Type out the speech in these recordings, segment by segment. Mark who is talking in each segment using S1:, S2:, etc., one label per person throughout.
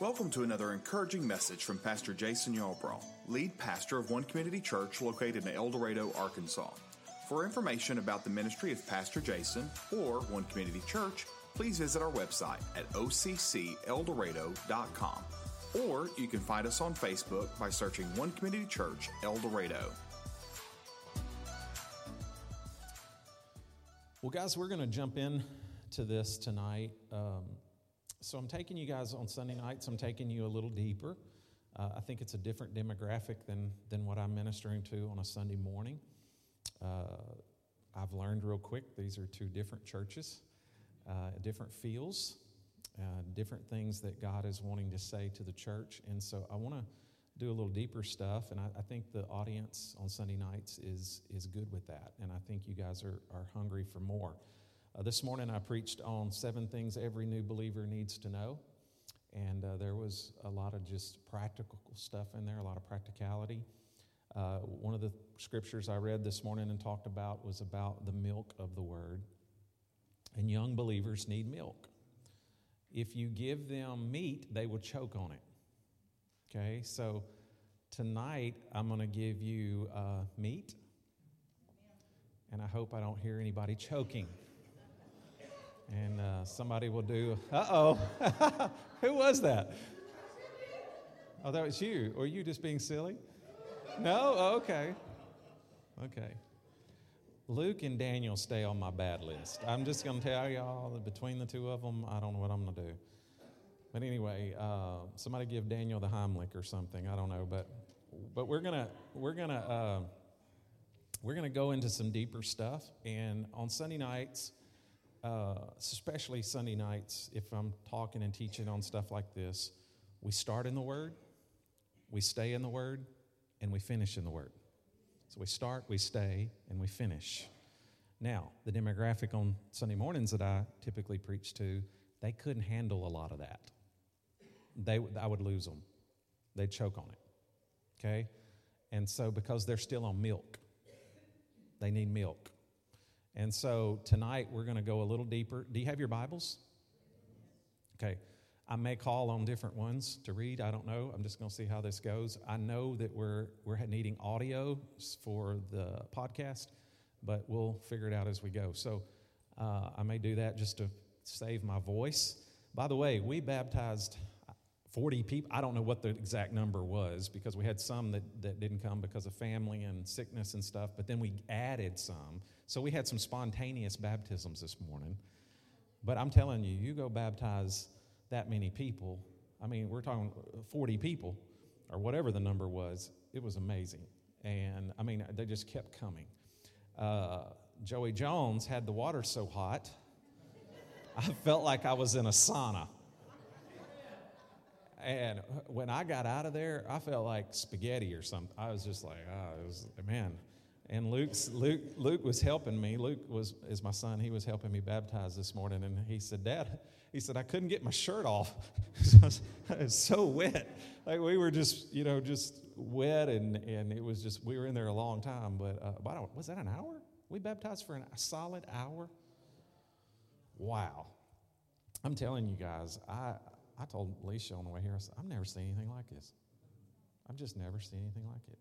S1: Welcome to another encouraging message from Pastor Jason Yarbrough, lead pastor of One Community Church located in El Dorado, Arkansas. For information about the ministry of Pastor Jason or One Community Church, please visit our website at occeldorado.com. Or you can find us on Facebook by searching One Community Church El Dorado.
S2: Well, guys, we're going to jump in to this tonight. Um, so I'm taking you guys on Sunday nights. I'm taking you a little deeper. Uh, I think it's a different demographic than than what I'm ministering to on a Sunday morning. Uh, I've learned real quick these are two different churches, uh, different feels, uh, different things that God is wanting to say to the church, and so I want to do a little deeper stuff. And I, I, think the audience on Sunday nights is is good with that, and I think you guys are are hungry for more. Uh, this morning I preached on seven things every new believer needs to know. And uh, there was a lot of just practical stuff in there, a lot of practicality. Uh, one of the scriptures I read this morning and talked about was about the milk of the word. And young believers need milk. If you give them meat, they will choke on it. Okay, so tonight I'm going to give you uh, meat, and I hope I don't hear anybody choking. And uh, somebody will do, uh oh. Who was that? Oh, that was you. Or you just being silly? No? Oh, okay. Okay. Luke and Daniel stay on my bad list. I'm just going to tell y'all that between the two of them, I don't know what I'm going to do. But anyway, uh, somebody give Daniel the Heimlich or something. I don't know, but but we're gonna we're gonna uh, we're gonna go into some deeper stuff. And on Sunday nights, uh, especially Sunday nights, if I'm talking and teaching on stuff like this, we start in the Word, we stay in the Word, and we finish in the Word. So we start, we stay, and we finish. Now, the demographic on Sunday mornings that I typically preach to, they couldn't handle a lot of that. They, I would lose them. They'd choke on it. Okay? And so, because they're still on milk, they need milk. And so tonight we're going to go a little deeper. Do you have your Bibles? Okay. I may call on different ones to read. I don't know. I'm just going to see how this goes. I know that we're we're needing audio for the podcast, but we'll figure it out as we go. So uh, I may do that just to save my voice. By the way, we baptized 40 people. I don't know what the exact number was because we had some that, that didn't come because of family and sickness and stuff, but then we added some. So we had some spontaneous baptisms this morning. But I'm telling you, you go baptize that many people. I mean, we're talking 40 people or whatever the number was. It was amazing. And I mean, they just kept coming. Uh, Joey Jones had the water so hot, I felt like I was in a sauna. And when I got out of there, I felt like spaghetti or something. I was just like, oh, was, man. And Luke's, Luke, Luke was helping me. Luke was is my son. He was helping me baptize this morning, and he said, "Dad," he said, "I couldn't get my shirt off. it was so wet. Like we were just, you know, just wet, and and it was just we were in there a long time. But uh, about was that an hour? We baptized for an, a solid hour. Wow, I'm telling you guys, I I told Alicia on the way here, I said, I've never seen anything like this. I've just never seen anything like it.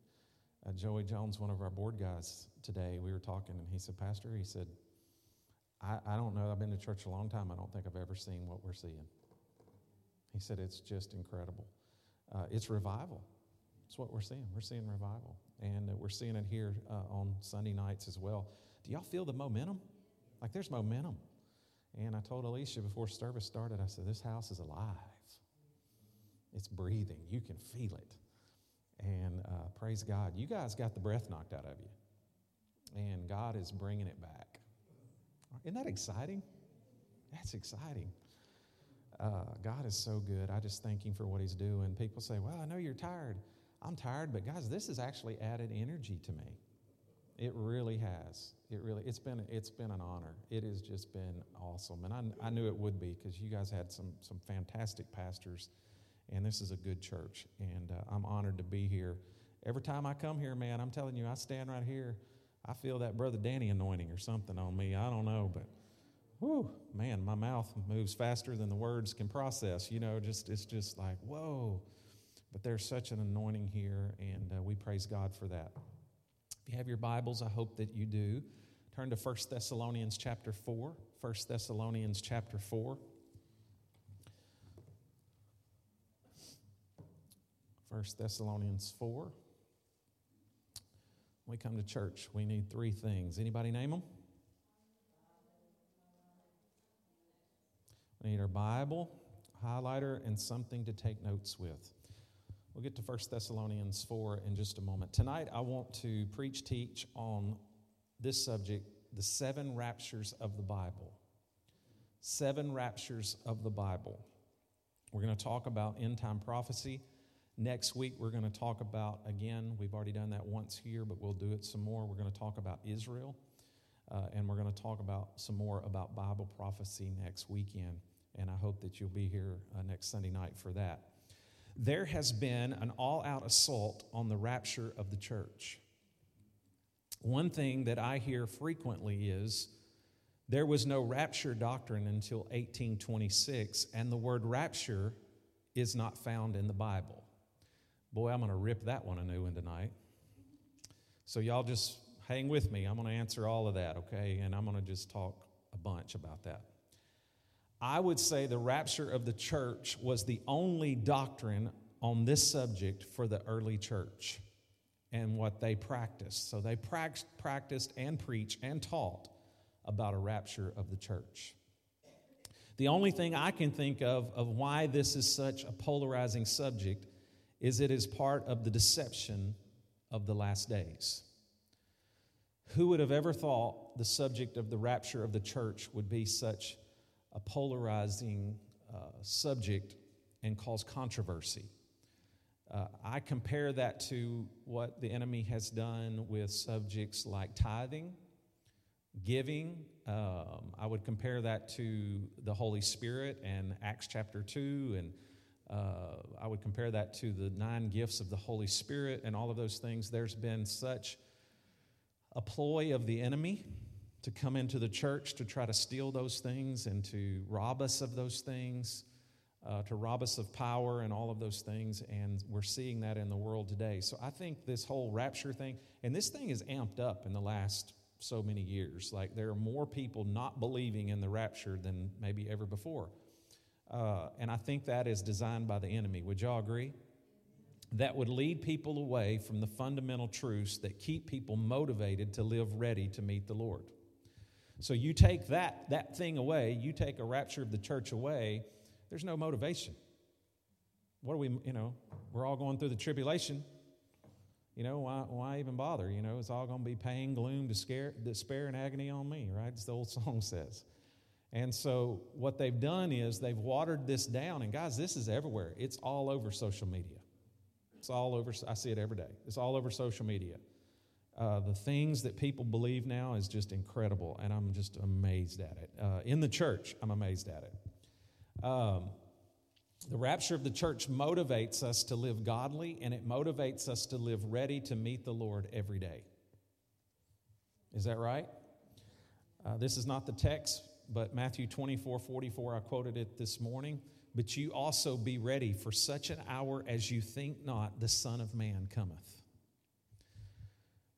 S2: Uh, Joey Jones, one of our board guys today, we were talking, and he said, Pastor, he said, I, I don't know, I've been to church a long time. I don't think I've ever seen what we're seeing. He said, It's just incredible. Uh, it's revival. It's what we're seeing. We're seeing revival. And uh, we're seeing it here uh, on Sunday nights as well. Do y'all feel the momentum? Like there's momentum. And I told Alicia before service started, I said, This house is alive. It's breathing. You can feel it. And uh, praise God. You guys got the breath knocked out of you. And God is bringing it back. Isn't that exciting? That's exciting. Uh, God is so good. I just thank Him for what He's doing. People say, Well, I know you're tired. I'm tired, but guys, this has actually added energy to me. It really has. It really. It's been. It's been an honor. It has just been awesome, and I, I knew it would be because you guys had some some fantastic pastors, and this is a good church, and uh, I'm honored to be here. Every time I come here, man, I'm telling you, I stand right here. I feel that brother Danny anointing or something on me. I don't know, but whew, man, my mouth moves faster than the words can process. You know, just it's just like, whoa. But there's such an anointing here, and uh, we praise God for that. If you have your Bibles, I hope that you do. Turn to 1 Thessalonians chapter 4. 1 Thessalonians chapter 4. 1 Thessalonians 4. When we come to church, we need three things. Anybody name them? We need our Bible, highlighter, and something to take notes with. We'll get to 1 Thessalonians 4 in just a moment. Tonight, I want to preach, teach on this subject the seven raptures of the Bible. Seven raptures of the Bible. We're going to talk about end time prophecy. Next week, we're going to talk about, again, we've already done that once here, but we'll do it some more. We're going to talk about Israel, uh, and we're going to talk about some more about Bible prophecy next weekend. And I hope that you'll be here uh, next Sunday night for that. There has been an all out assault on the rapture of the church. One thing that I hear frequently is there was no rapture doctrine until 1826, and the word rapture is not found in the Bible. Boy, I'm going to rip that one a new one tonight. So, y'all just hang with me. I'm going to answer all of that, okay? And I'm going to just talk a bunch about that. I would say the rapture of the church was the only doctrine on this subject for the early church and what they practiced. So they practiced and preached and taught about a rapture of the church. The only thing I can think of of why this is such a polarizing subject is it is part of the deception of the last days. Who would have ever thought the subject of the rapture of the church would be such a polarizing uh, subject and cause controversy? Uh, I compare that to what the enemy has done with subjects like tithing, giving. Um, I would compare that to the Holy Spirit and Acts chapter 2 and uh, I would compare that to the nine gifts of the Holy Spirit and all of those things. There's been such a ploy of the enemy to come into the church to try to steal those things and to rob us of those things, uh, to rob us of power and all of those things. And we're seeing that in the world today. So I think this whole rapture thing, and this thing is amped up in the last so many years. Like there are more people not believing in the rapture than maybe ever before. Uh, and I think that is designed by the enemy. Would y'all agree? That would lead people away from the fundamental truths that keep people motivated to live ready to meet the Lord. So you take that, that thing away, you take a rapture of the church away, there's no motivation. What are we, you know, we're all going through the tribulation. You know, why, why even bother? You know, it's all going to be pain, gloom, despair, despair, and agony on me, right? As the old song says. And so, what they've done is they've watered this down. And, guys, this is everywhere. It's all over social media. It's all over, I see it every day. It's all over social media. Uh, the things that people believe now is just incredible, and I'm just amazed at it. Uh, in the church, I'm amazed at it. Um, the rapture of the church motivates us to live godly, and it motivates us to live ready to meet the Lord every day. Is that right? Uh, this is not the text, but Matthew 24 44, I quoted it this morning. But you also be ready for such an hour as you think not, the Son of Man cometh.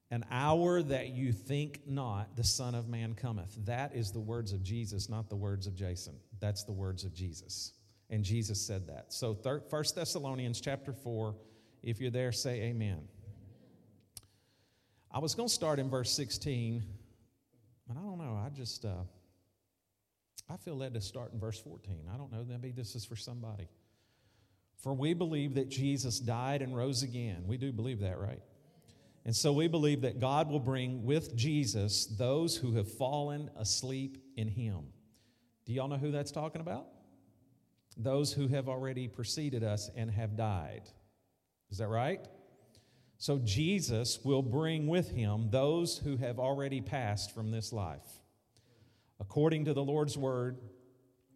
S2: An hour that you think not, the Son of Man cometh. That is the words of Jesus, not the words of Jason. That's the words of Jesus. And Jesus said that. So, First Thessalonians chapter 4, if you're there, say amen. I was going to start in verse 16, but I don't know. I just. Uh, I feel led to start in verse 14. I don't know, maybe this is for somebody. For we believe that Jesus died and rose again. We do believe that, right? And so we believe that God will bring with Jesus those who have fallen asleep in him. Do y'all know who that's talking about? Those who have already preceded us and have died. Is that right? So Jesus will bring with him those who have already passed from this life. According to the Lord's word,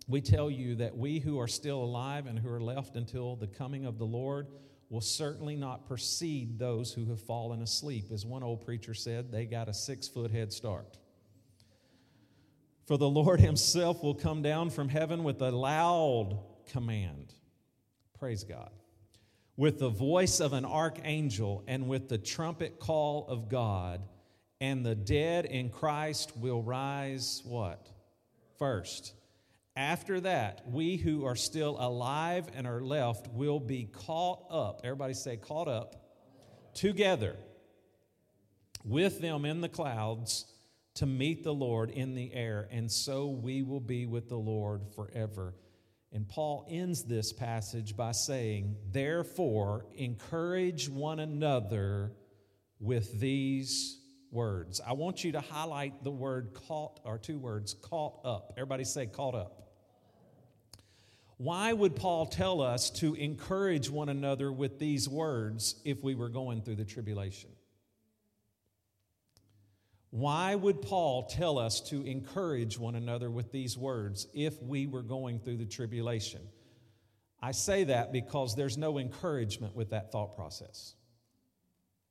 S2: we tell you that we who are still alive and who are left until the coming of the Lord will certainly not precede those who have fallen asleep. As one old preacher said, they got a six foot head start. For the Lord himself will come down from heaven with a loud command. Praise God. With the voice of an archangel and with the trumpet call of God, and the dead in Christ will rise what? First. After that, we who are still alive and are left will be caught up. Everybody say, caught up together with them in the clouds to meet the Lord in the air, and so we will be with the Lord forever. And Paul ends this passage by saying, Therefore, encourage one another with these words. I want you to highlight the word caught, or two words, caught up. Everybody say caught up. Why would Paul tell us to encourage one another with these words if we were going through the tribulation? Why would Paul tell us to encourage one another with these words if we were going through the tribulation? I say that because there's no encouragement with that thought process.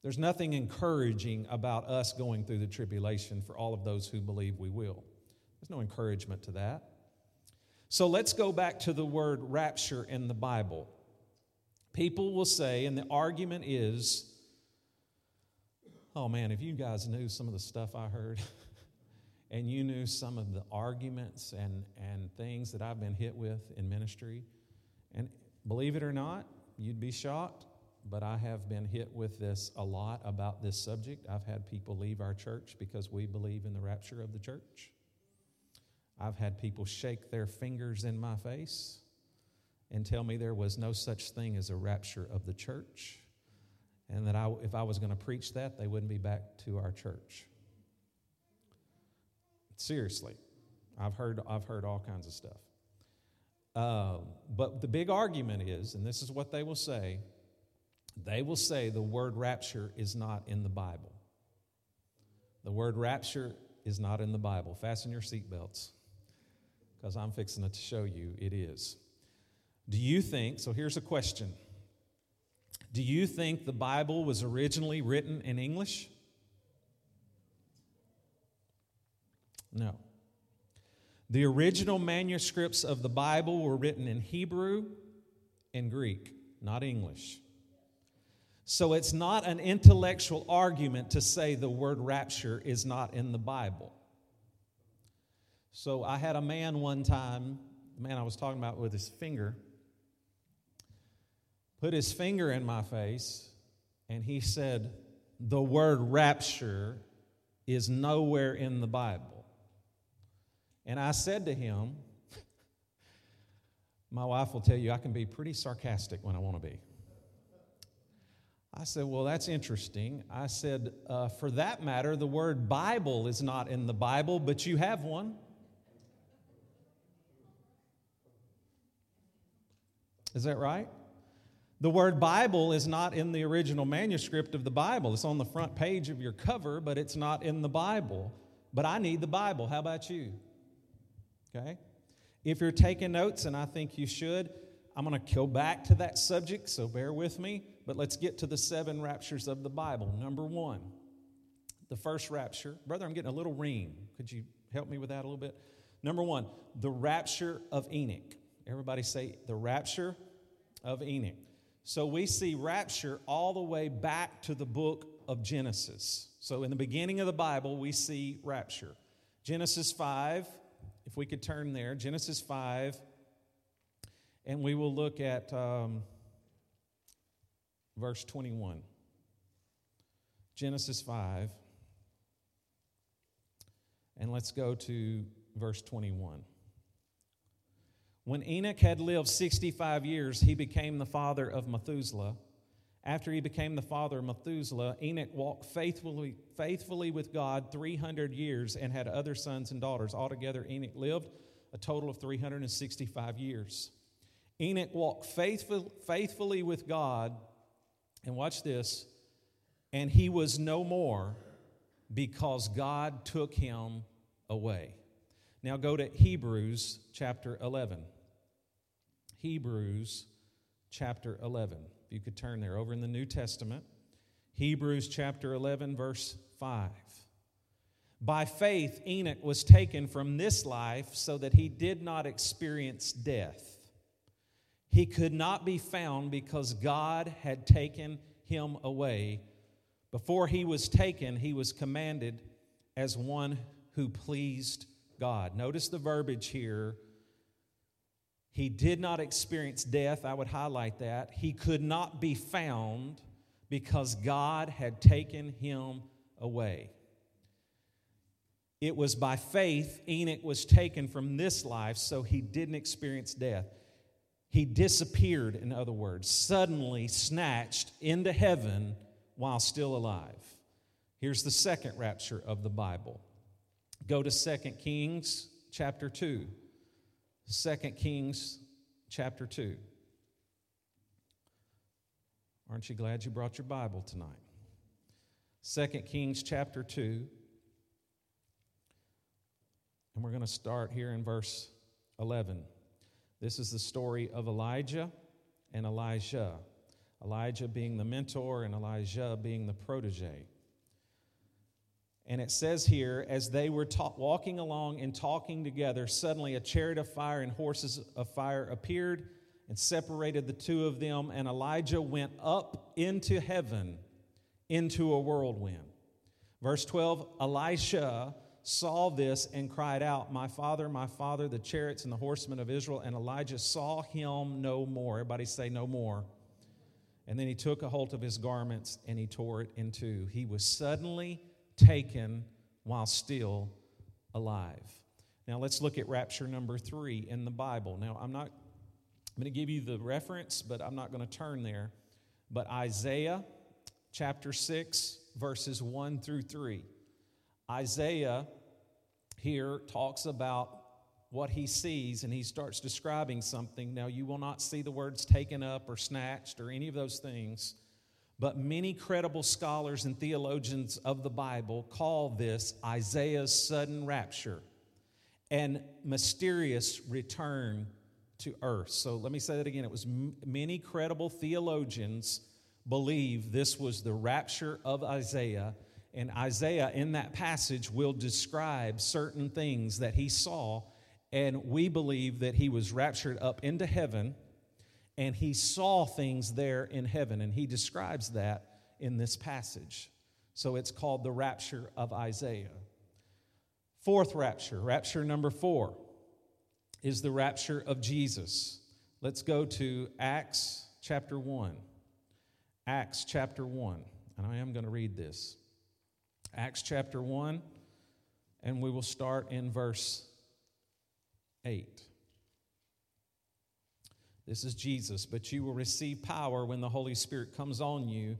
S2: There's nothing encouraging about us going through the tribulation for all of those who believe we will. There's no encouragement to that. So let's go back to the word rapture in the Bible. People will say, and the argument is, Oh man, if you guys knew some of the stuff I heard, and you knew some of the arguments and, and things that I've been hit with in ministry, and believe it or not, you'd be shocked, but I have been hit with this a lot about this subject. I've had people leave our church because we believe in the rapture of the church. I've had people shake their fingers in my face and tell me there was no such thing as a rapture of the church and that I, if I was going to preach that, they wouldn't be back to our church. Seriously, I've heard, I've heard all kinds of stuff. Uh, but the big argument is, and this is what they will say they will say the word rapture is not in the Bible. The word rapture is not in the Bible. Fasten your seatbelts because I'm fixing to show you it is. Do you think, so here's a question do you think the Bible was originally written in English? No. The original manuscripts of the Bible were written in Hebrew and Greek, not English. So it's not an intellectual argument to say the word rapture is not in the Bible. So I had a man one time, the man I was talking about with his finger, put his finger in my face and he said, The word rapture is nowhere in the Bible. And I said to him, My wife will tell you I can be pretty sarcastic when I want to be. I said, Well, that's interesting. I said, uh, For that matter, the word Bible is not in the Bible, but you have one. Is that right? The word Bible is not in the original manuscript of the Bible. It's on the front page of your cover, but it's not in the Bible. But I need the Bible. How about you? Okay? If you're taking notes, and I think you should, I'm going to go back to that subject, so bear with me. But let's get to the seven raptures of the Bible. Number one, the first rapture. Brother, I'm getting a little ream. Could you help me with that a little bit? Number one, the rapture of Enoch. Everybody say the rapture of Enoch. So we see rapture all the way back to the book of Genesis. So in the beginning of the Bible, we see rapture. Genesis 5, if we could turn there, Genesis 5, and we will look at um, verse 21. Genesis 5, and let's go to verse 21. When Enoch had lived 65 years, he became the father of Methuselah. After he became the father of Methuselah, Enoch walked faithfully, faithfully with God 300 years and had other sons and daughters. Altogether, Enoch lived a total of 365 years. Enoch walked faithful, faithfully with God, and watch this, and he was no more because God took him away. Now go to Hebrews chapter 11. Hebrews chapter 11. If you could turn there, over in the New Testament, Hebrews chapter 11, verse 5. By faith, Enoch was taken from this life so that he did not experience death. He could not be found because God had taken him away. Before he was taken, he was commanded as one who pleased God. Notice the verbiage here. He did not experience death. I would highlight that. He could not be found because God had taken him away. It was by faith Enoch was taken from this life so he didn't experience death. He disappeared, in other words, suddenly snatched into heaven while still alive. Here's the second rapture of the Bible. Go to 2 Kings chapter 2. 2 Kings chapter 2. Aren't you glad you brought your Bible tonight? 2 Kings chapter 2. And we're going to start here in verse 11. This is the story of Elijah and Elisha. Elijah being the mentor and Elijah being the protege. And it says here, as they were ta- walking along and talking together, suddenly a chariot of fire and horses of fire appeared and separated the two of them, and Elijah went up into heaven into a whirlwind. Verse 12 Elisha saw this and cried out, My father, my father, the chariots and the horsemen of Israel. And Elijah saw him no more. Everybody say, No more. And then he took a hold of his garments and he tore it in two. He was suddenly taken while still alive. Now let's look at rapture number three in the Bible. Now I'm not I'm going to give you the reference, but I'm not going to turn there. But Isaiah chapter 6, verses 1 through 3. Isaiah here talks about what he sees and he starts describing something. Now, you will not see the words taken up or snatched or any of those things, but many credible scholars and theologians of the Bible call this Isaiah's sudden rapture and mysterious return to earth. So let me say that again. It was m- many credible theologians believe this was the rapture of Isaiah. And Isaiah, in that passage, will describe certain things that he saw. And we believe that he was raptured up into heaven and he saw things there in heaven. And he describes that in this passage. So it's called the rapture of Isaiah. Fourth rapture, rapture number four is the rapture of Jesus. Let's go to Acts chapter 1. Acts chapter 1. And I am going to read this. Acts chapter 1, and we will start in verse 8. This is Jesus, but you will receive power when the Holy Spirit comes on you,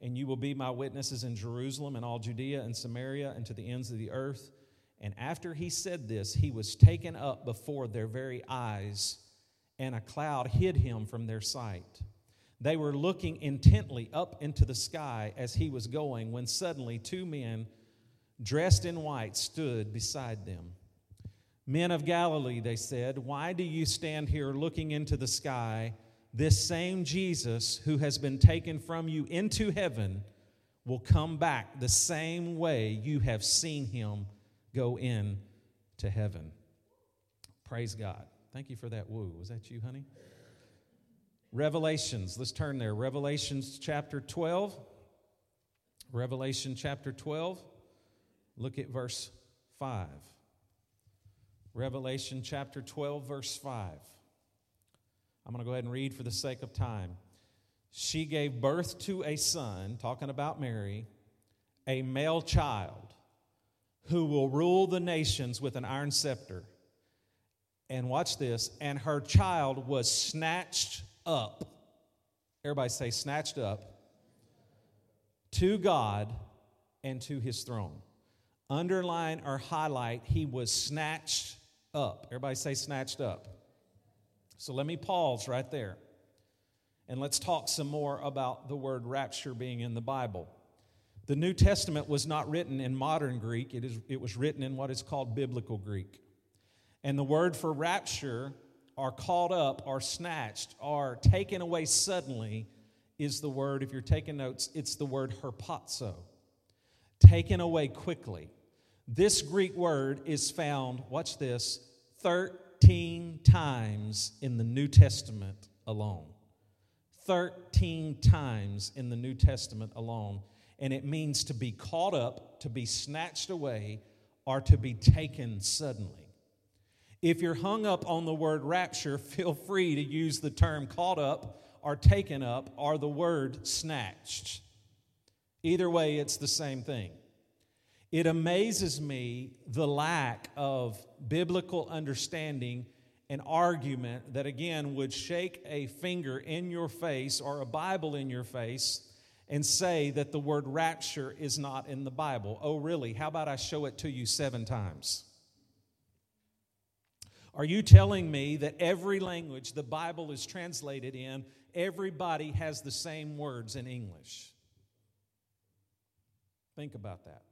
S2: and you will be my witnesses in Jerusalem and all Judea and Samaria and to the ends of the earth. And after he said this, he was taken up before their very eyes, and a cloud hid him from their sight. They were looking intently up into the sky as he was going, when suddenly two men dressed in white stood beside them. Men of Galilee, they said, why do you stand here looking into the sky? This same Jesus who has been taken from you into heaven will come back the same way you have seen him go in to heaven. Praise God. Thank you for that woo. Was that you, honey? Revelations, let's turn there. Revelations chapter 12. Revelation chapter 12. Look at verse 5. Revelation chapter 12, verse 5. I'm going to go ahead and read for the sake of time. She gave birth to a son, talking about Mary, a male child who will rule the nations with an iron scepter. And watch this, and her child was snatched up. Everybody say, snatched up to God and to his throne. Underline or highlight, he was snatched up. Everybody say, snatched up. So let me pause right there. And let's talk some more about the word rapture being in the Bible. The New Testament was not written in modern Greek, it, is, it was written in what is called biblical Greek. And the word for rapture, or caught up, are snatched, are taken away suddenly, is the word, if you're taking notes, it's the word harpazo. Taken away quickly. This Greek word is found, watch this, 13 times in the New Testament alone. 13 times in the New Testament alone. And it means to be caught up, to be snatched away, or to be taken suddenly. If you're hung up on the word rapture, feel free to use the term caught up or taken up or the word snatched. Either way, it's the same thing. It amazes me the lack of biblical understanding and argument that, again, would shake a finger in your face or a Bible in your face and say that the word rapture is not in the Bible. Oh, really? How about I show it to you seven times? Are you telling me that every language the Bible is translated in, everybody has the same words in English? Think about that.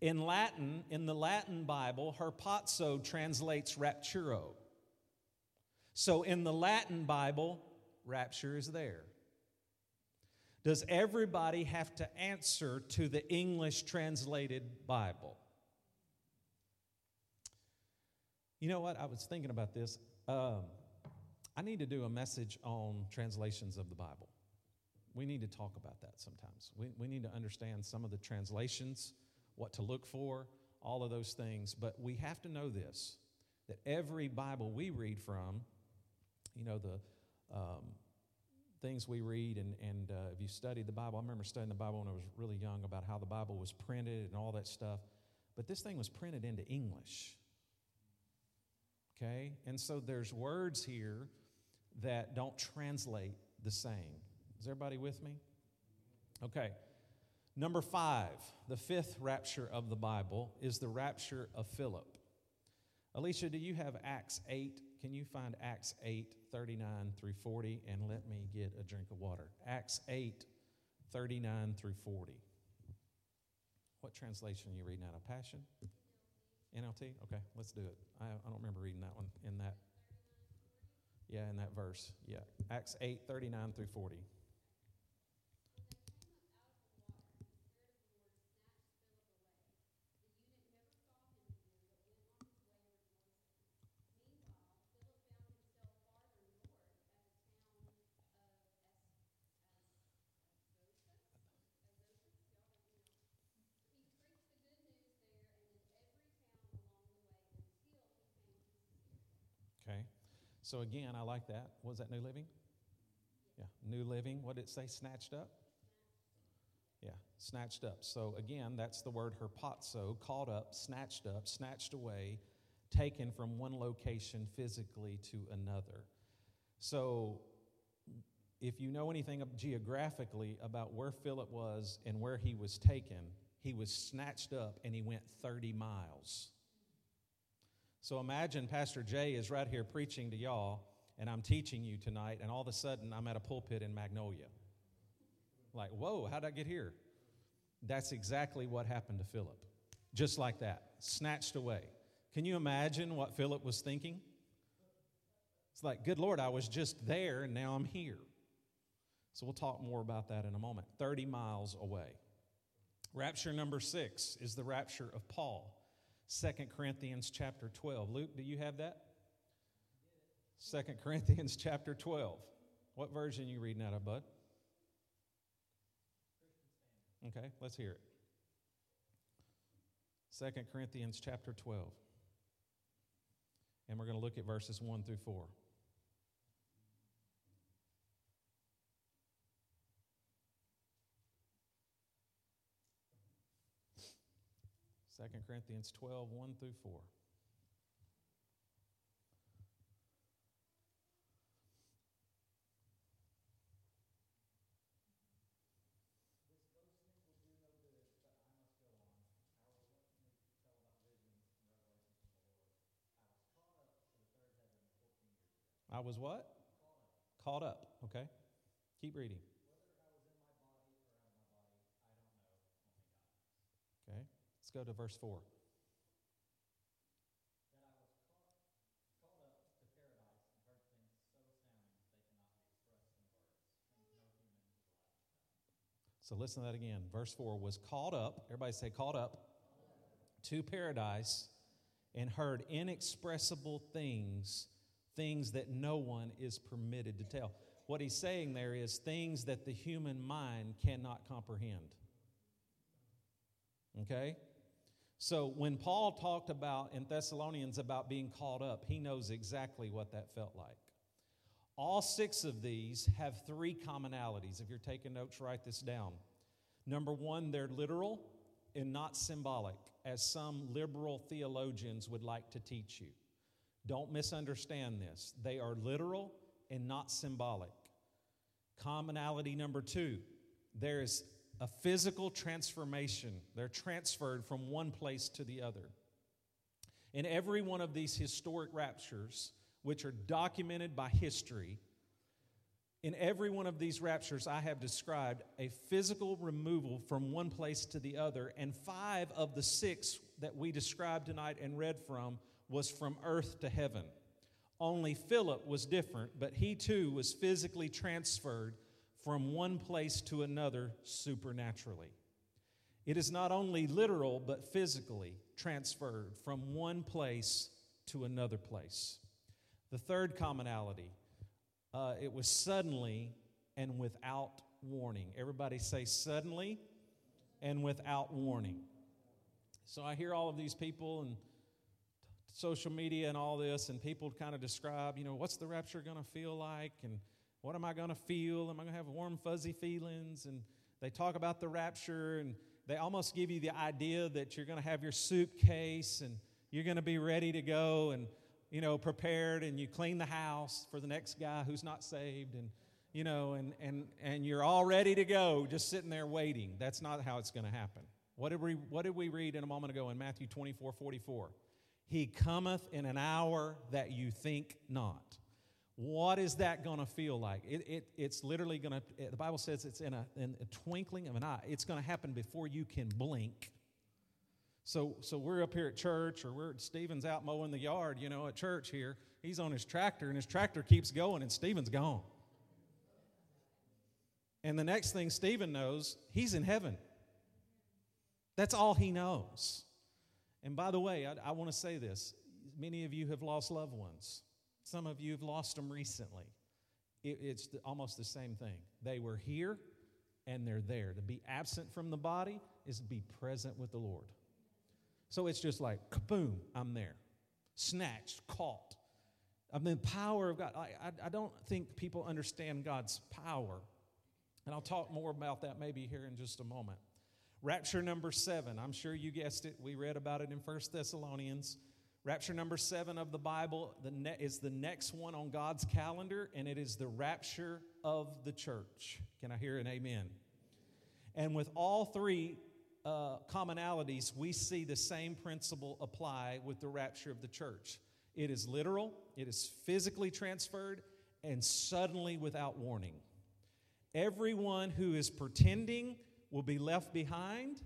S2: In Latin, in the Latin Bible, harpazo translates rapturo. So in the Latin Bible, rapture is there. Does everybody have to answer to the English translated Bible? You know what? I was thinking about this. Um, I need to do a message on translations of the Bible. We need to talk about that sometimes. We, we need to understand some of the translations, what to look for, all of those things. But we have to know this that every Bible we read from, you know, the um, things we read, and, and uh, if you study the Bible, I remember studying the Bible when I was really young about how the Bible was printed and all that stuff. But this thing was printed into English. Okay? And so there's words here that don't translate the same. Is everybody with me? Okay. Number five, the fifth rapture of the Bible is the rapture of Philip. Alicia, do you have Acts 8? Can you find Acts 8, 39 through 40? And let me get a drink of water. Acts 8, 39 through 40. What translation are you reading out of? Passion? NLT? Okay, let's do it. I, I don't remember reading that one in that. Yeah, in that verse. Yeah. Acts 8, 39 through 40. So again, I like that. Was that New Living? Yeah, New Living. What did it say? Snatched up? Yeah, snatched up. So again, that's the word harpazo, caught up, snatched up, snatched away, taken from one location physically to another. So if you know anything geographically about where Philip was and where he was taken, he was snatched up and he went 30 miles. So imagine Pastor Jay is right here preaching to y'all, and I'm teaching you tonight, and all of a sudden I'm at a pulpit in Magnolia. Like, whoa, how'd I get here? That's exactly what happened to Philip. Just like that, snatched away. Can you imagine what Philip was thinking? It's like, good Lord, I was just there, and now I'm here. So we'll talk more about that in a moment. 30 miles away. Rapture number six is the rapture of Paul. Second Corinthians chapter 12. Luke, do you have that? Second Corinthians chapter 12. What version are you reading out of, bud? Okay, let's hear it. Second Corinthians chapter 12. And we're going to look at verses 1 through 4. 2 Corinthians 12, 1 through 4. I was what? Caught up. Okay. Keep reading. Go to verse 4. So listen to that again. Verse 4 was called up. Everybody say, called up. to paradise and heard inexpressible things, things that no one is permitted to tell. What he's saying there is things that the human mind cannot comprehend. Okay? So when Paul talked about in Thessalonians about being caught up, he knows exactly what that felt like. All six of these have three commonalities. If you're taking notes, write this down. Number one, they're literal and not symbolic, as some liberal theologians would like to teach you. Don't misunderstand this. They are literal and not symbolic. Commonality number two, there is a physical transformation. They're transferred from one place to the other. In every one of these historic raptures, which are documented by history, in every one of these raptures, I have described a physical removal from one place to the other, and five of the six that we described tonight and read from was from earth to heaven. Only Philip was different, but he too was physically transferred from one place to another supernaturally. It is not only literal, but physically transferred from one place to another place. The third commonality uh, it was suddenly and without warning. Everybody say suddenly and without warning. So I hear all of these people and social media and all this, and people kind of describe, you know, what's the rapture going to feel like, and what am I going to feel? Am I going to have warm, fuzzy feelings? And they talk about the rapture, and they almost give you the idea that you're going to have your suitcase and you're going to be ready to go. And you know, prepared and you clean the house for the next guy who's not saved and you know, and and and you're all ready to go, just sitting there waiting. That's not how it's going to happen. What did we what did we read in a moment ago in Matthew 24, 44? He cometh in an hour that you think not. What is that going to feel like? It, it, it's literally going to, eh, the Bible says it's in a, in a twinkling of an eye. It's going to happen before you can blink. So, so we're up here at church, or we're Stephen's out mowing the yard, you know, at church here. He's on his tractor, and his tractor keeps going, and Stephen's gone. And the next thing Stephen knows, he's in heaven. That's all he knows. And by the way, I, I want to say this many of you have lost loved ones, some of you have lost them recently. It, it's the, almost the same thing. They were here and they're there. To be absent from the body is to be present with the Lord. So it's just like, kaboom, I'm there. Snatched, caught. I mean, the power of God. I, I, I don't think people understand God's power. And I'll talk more about that maybe here in just a moment. Rapture number seven. I'm sure you guessed it. We read about it in First Thessalonians. Rapture number seven of the Bible is the next one on God's calendar, and it is the rapture of the church. Can I hear an amen? And with all three uh, commonalities, we see the same principle apply with the rapture of the church. It is literal, it is physically transferred, and suddenly without warning. Everyone who is pretending will be left behind,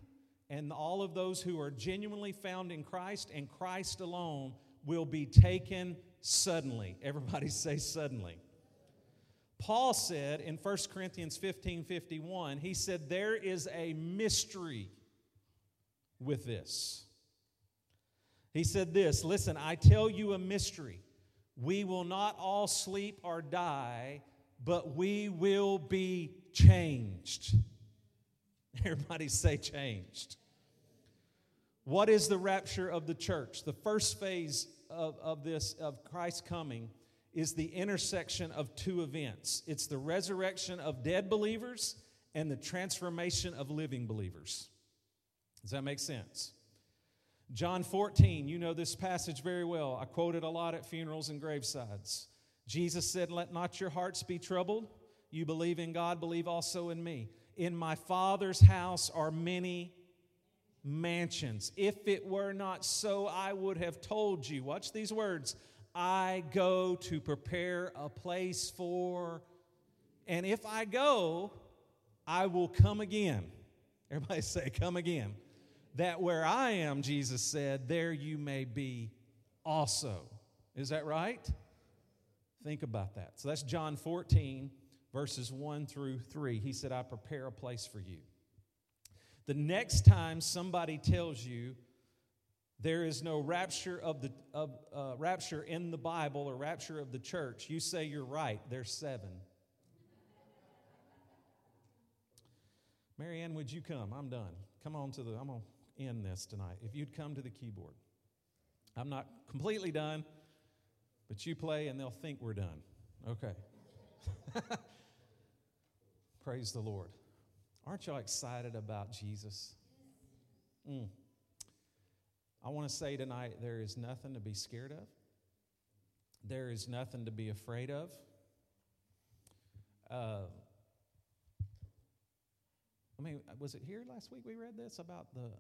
S2: and all of those who are genuinely found in Christ and Christ alone will be taken suddenly. Everybody say suddenly. Paul said in 1 Corinthians 15 51, he said, There is a mystery with this. He said this Listen, I tell you a mystery. We will not all sleep or die, but we will be changed. Everybody say changed. What is the rapture of the church? The first phase of, of this, of Christ's coming, is the intersection of two events it's the resurrection of dead believers and the transformation of living believers. Does that make sense? John 14, you know this passage very well. I quote it a lot at funerals and gravesides. Jesus said, Let not your hearts be troubled. You believe in God, believe also in me. In my Father's house are many mansions. If it were not so, I would have told you. Watch these words I go to prepare a place for, and if I go, I will come again. Everybody say, Come again that where I am, Jesus said, there you may be also. Is that right? Think about that. So that's John 14, verses 1 through 3. He said, I prepare a place for you. The next time somebody tells you There is no rapture of the of uh, rapture in the Bible or rapture of the church. You say you're right. There's seven. Marianne, would you come? I'm done. Come on to the. I'm gonna end this tonight. If you'd come to the keyboard, I'm not completely done, but you play and they'll think we're done. Okay. Praise the Lord. Aren't y'all excited about Jesus? Mm. I want to say tonight there is nothing to be scared of, there is nothing to be afraid of. Uh, I mean, was it here last week we read this about the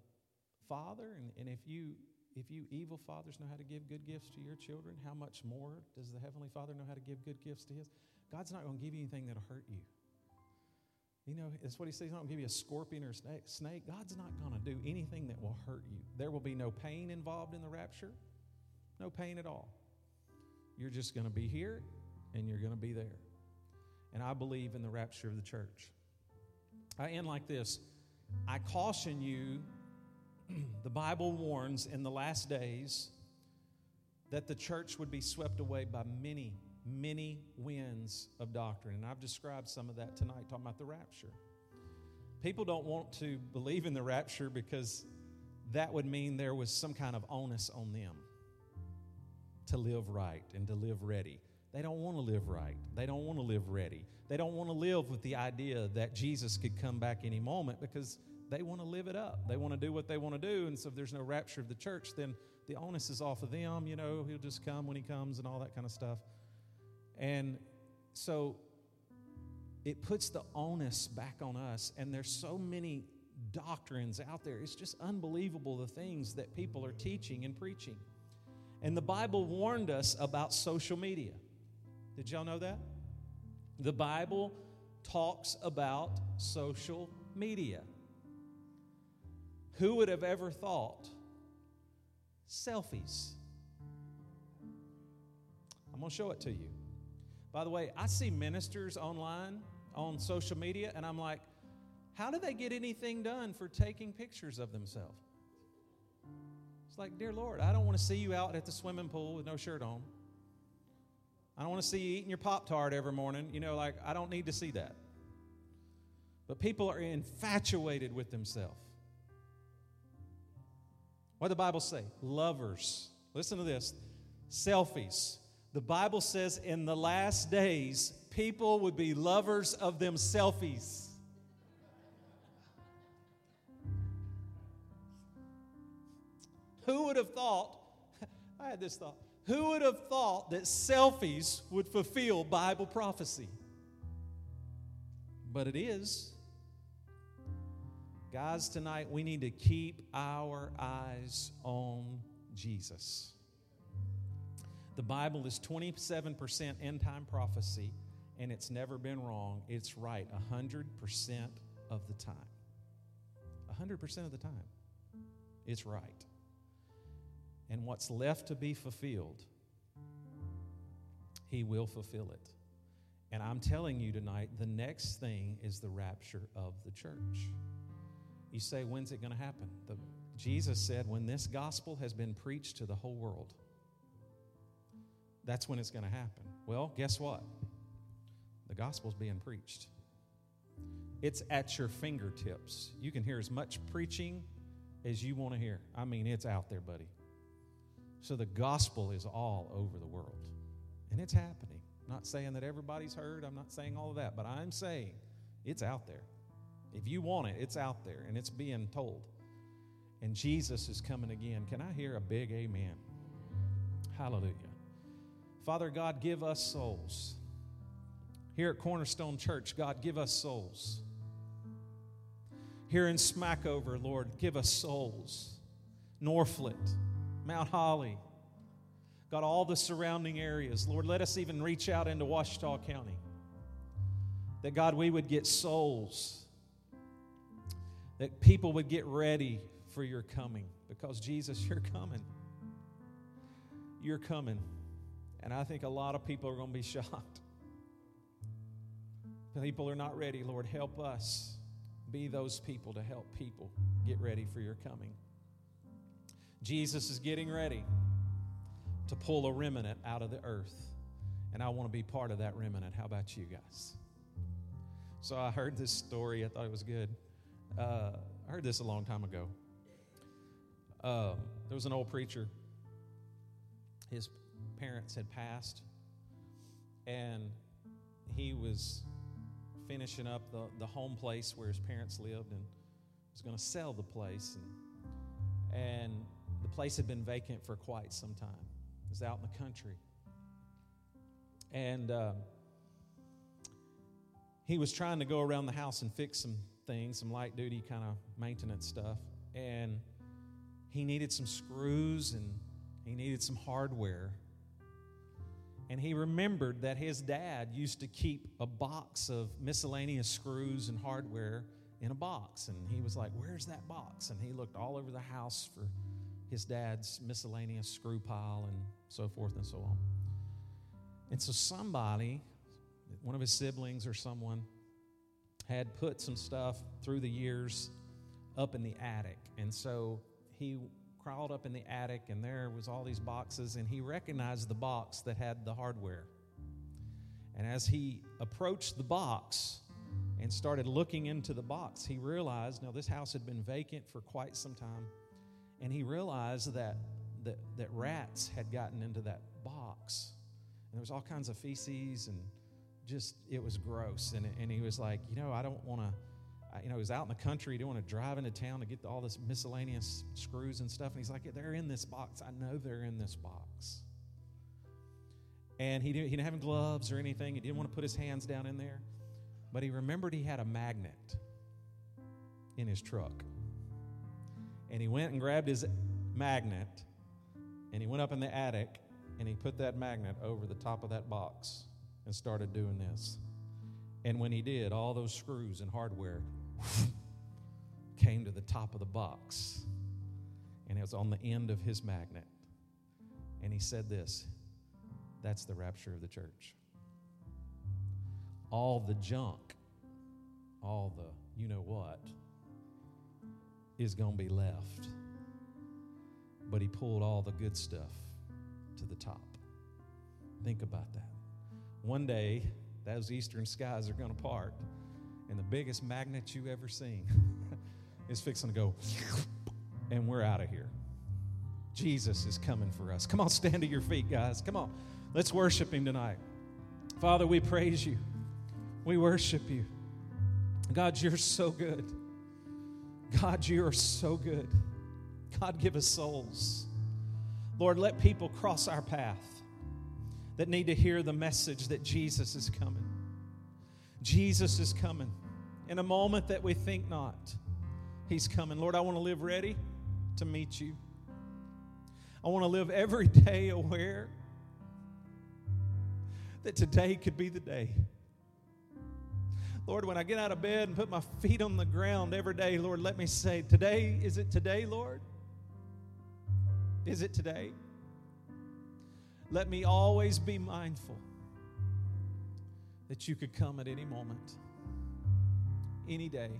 S2: father? And, and if you if you evil fathers know how to give good gifts to your children, how much more does the Heavenly Father know how to give good gifts to His? God's not going to give you anything that'll hurt you. You know, that's what He says. He's not going to give you a scorpion or a snake. God's not going to do anything that will hurt you. There will be no pain involved in the rapture, no pain at all. You're just going to be here and you're going to be there. And I believe in the rapture of the church. I end like this I caution you the Bible warns in the last days that the church would be swept away by many, many winds of doctrine. And I've described some of that tonight, talking about the rapture. People don't want to believe in the rapture because that would mean there was some kind of onus on them to live right and to live ready. They don't want to live right. They don't want to live ready. They don't want to live with the idea that Jesus could come back any moment because they want to live it up. They want to do what they want to do. And so if there's no rapture of the church, then the onus is off of them. You know, he'll just come when he comes and all that kind of stuff. And so it puts the onus back on us. And there's so many doctrines out there. It's just unbelievable the things that people are teaching and preaching. And the Bible warned us about social media. Did y'all know that? The Bible talks about social media. Who would have ever thought selfies? I'm going to show it to you. By the way, I see ministers online on social media, and I'm like, how do they get anything done for taking pictures of themselves? It's like, dear Lord, I don't want to see you out at the swimming pool with no shirt on. I don't want to see you eating your Pop Tart every morning. You know, like, I don't need to see that. But people are infatuated with themselves. What did the Bible say? Lovers. Listen to this selfies. The Bible says in the last days, people would be lovers of them selfies. Who would have thought? I had this thought. Who would have thought that selfies would fulfill Bible prophecy? But it is. Guys, tonight we need to keep our eyes on Jesus. The Bible is 27% end time prophecy, and it's never been wrong. It's right 100% of the time. 100% of the time, it's right. And what's left to be fulfilled, He will fulfill it. And I'm telling you tonight, the next thing is the rapture of the church. You say, when's it going to happen? The, Jesus said, when this gospel has been preached to the whole world, that's when it's going to happen. Well, guess what? The gospel's being preached. It's at your fingertips. You can hear as much preaching as you want to hear. I mean, it's out there, buddy. So the gospel is all over the world. And it's happening. I'm not saying that everybody's heard. I'm not saying all of that, but I'm saying it's out there. If you want it, it's out there and it's being told. And Jesus is coming again. Can I hear a big amen? Hallelujah. Father God, give us souls. Here at Cornerstone Church, God, give us souls. Here in Smackover, Lord, give us souls. Norphlet, Mount Holly, God, all the surrounding areas. Lord, let us even reach out into Ouachita County. That, God, we would get souls that people would get ready for your coming because Jesus, you're coming. You're coming. And I think a lot of people are going to be shocked. People are not ready. Lord, help us be those people to help people get ready for your coming. Jesus is getting ready to pull a remnant out of the earth. And I want to be part of that remnant. How about you guys? So I heard this story. I thought it was good. Uh, I heard this a long time ago. Uh, there was an old preacher. His parents had passed, and he was finishing up the, the home place where his parents lived and was going to sell the place. And, and the place had been vacant for quite some time. It was out in the country. And uh, he was trying to go around the house and fix some things, some light duty kind of maintenance stuff. And he needed some screws and he needed some hardware. And he remembered that his dad used to keep a box of miscellaneous screws and hardware in a box. And he was like, Where's that box? And he looked all over the house for his dad's miscellaneous screw pile and so forth and so on. And so somebody, one of his siblings or someone, had put some stuff through the years up in the attic. And so he crawled up in the attic and there was all these boxes and he recognized the box that had the hardware. And as he approached the box and started looking into the box, he realized now this house had been vacant for quite some time. And he realized that, that, that rats had gotten into that box. And there was all kinds of feces and just, it was gross. And, and he was like, you know, I don't want to you know, he was out in the country. He didn't want to drive into town to get all this miscellaneous screws and stuff. And he's like, they're in this box. I know they're in this box. And he didn't, he didn't have gloves or anything. He didn't want to put his hands down in there. But he remembered he had a magnet in his truck. And he went and grabbed his magnet and he went up in the attic and he put that magnet over the top of that box and started doing this. And when he did, all those screws and hardware came to the top of the box, and it was on the end of his magnet. And he said this that's the rapture of the church. All the junk, all the you know what, is going to be left. But he pulled all the good stuff to the top. Think about that. One day, those eastern skies are going to part and the biggest magnet you ever seen is fixing to go, and we're out of here. Jesus is coming for us. Come on, stand to your feet, guys. Come on. Let's worship him tonight. Father, we praise you. We worship you. God, you're so good. God, you are so good. God, give us souls. Lord, let people cross our path that need to hear the message that Jesus is coming. Jesus is coming. In a moment that we think not, He's coming. Lord, I want to live ready to meet you. I want to live every day aware that today could be the day. Lord, when I get out of bed and put my feet on the ground every day, Lord, let me say, Today, is it today, Lord? Is it today? Let me always be mindful that you could come at any moment, any day,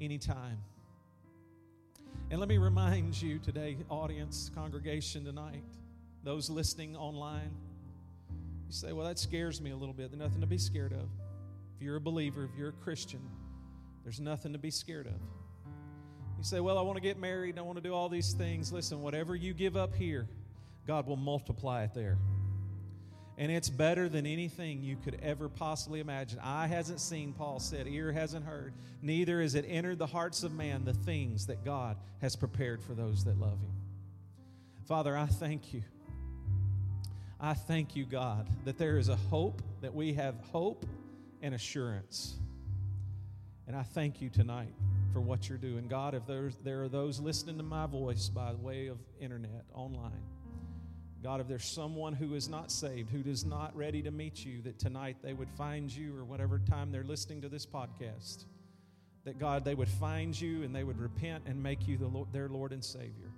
S2: any time. And let me remind you today, audience, congregation tonight, those listening online, you say, well, that scares me a little bit. There's nothing to be scared of. If you're a believer, if you're a Christian, there's nothing to be scared of. You say, well, I want to get married, I want to do all these things. Listen, whatever you give up here, God will multiply it there and it's better than anything you could ever possibly imagine. Eye hasn't seen, Paul said, ear hasn't heard, neither has it entered the hearts of man the things that God has prepared for those that love Him. Father, I thank you. I thank you, God, that there is a hope, that we have hope and assurance. And I thank you tonight for what you're doing. God, if there are those listening to my voice by way of internet, online, God, if there's someone who is not saved, who is not ready to meet you, that tonight they would find you or whatever time they're listening to this podcast, that God, they would find you and they would repent and make you the Lord, their Lord and Savior.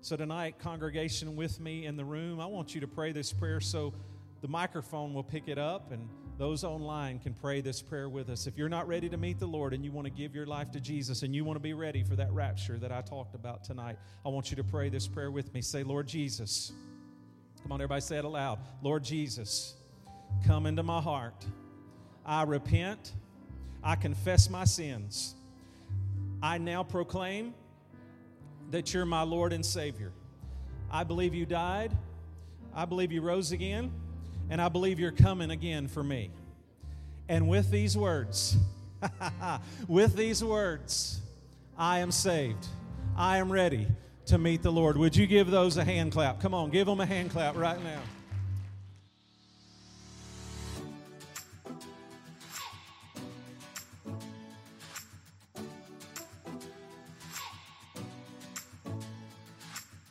S2: So tonight, congregation with me in the room, I want you to pray this prayer so the microphone will pick it up and those online can pray this prayer with us. If you're not ready to meet the Lord and you want to give your life to Jesus and you want to be ready for that rapture that I talked about tonight, I want you to pray this prayer with me. Say, Lord Jesus. Come on, everybody say it aloud. Lord Jesus, come into my heart. I repent. I confess my sins. I now proclaim that you're my Lord and Savior. I believe you died. I believe you rose again and I believe you're coming again for me. And with these words, with these words, I am saved. I am ready to meet the Lord. Would you give those a hand clap? Come on, give them a hand clap right now.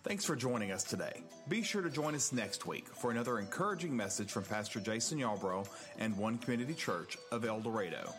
S1: Thanks for joining us today. Be sure to join us next week for another encouraging message from Pastor Jason Yarbrough and One Community Church of El Dorado.